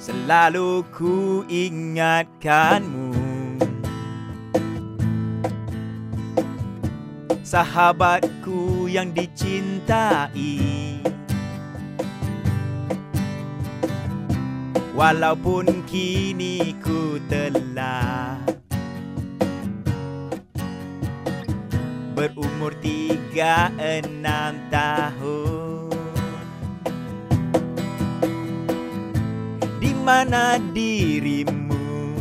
Selalu ku ingatkanmu. Sahabatku yang dicintai. Walaupun kini ku telah Berumur tiga enam tahun mana dirimu?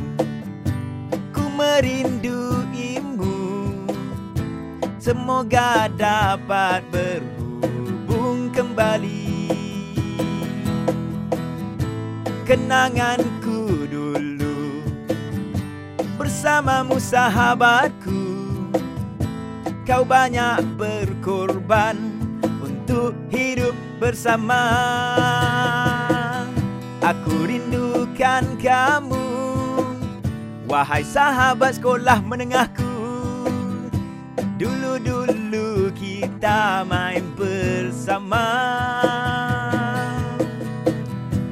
Ku merinduimu. Semoga dapat berhubung kembali. Kenanganku dulu Bersamamu sahabatku. Kau banyak berkorban Untuk hidup bersama. Aku kamu. Wahai sahabat sekolah menengahku Dulu-dulu kita main bersama.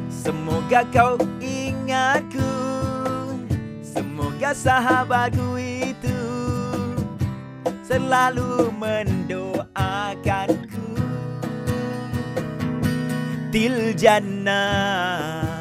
Semoga kau ingatku Semoga sahabatku itu Selalu mendoakanku. Til jannah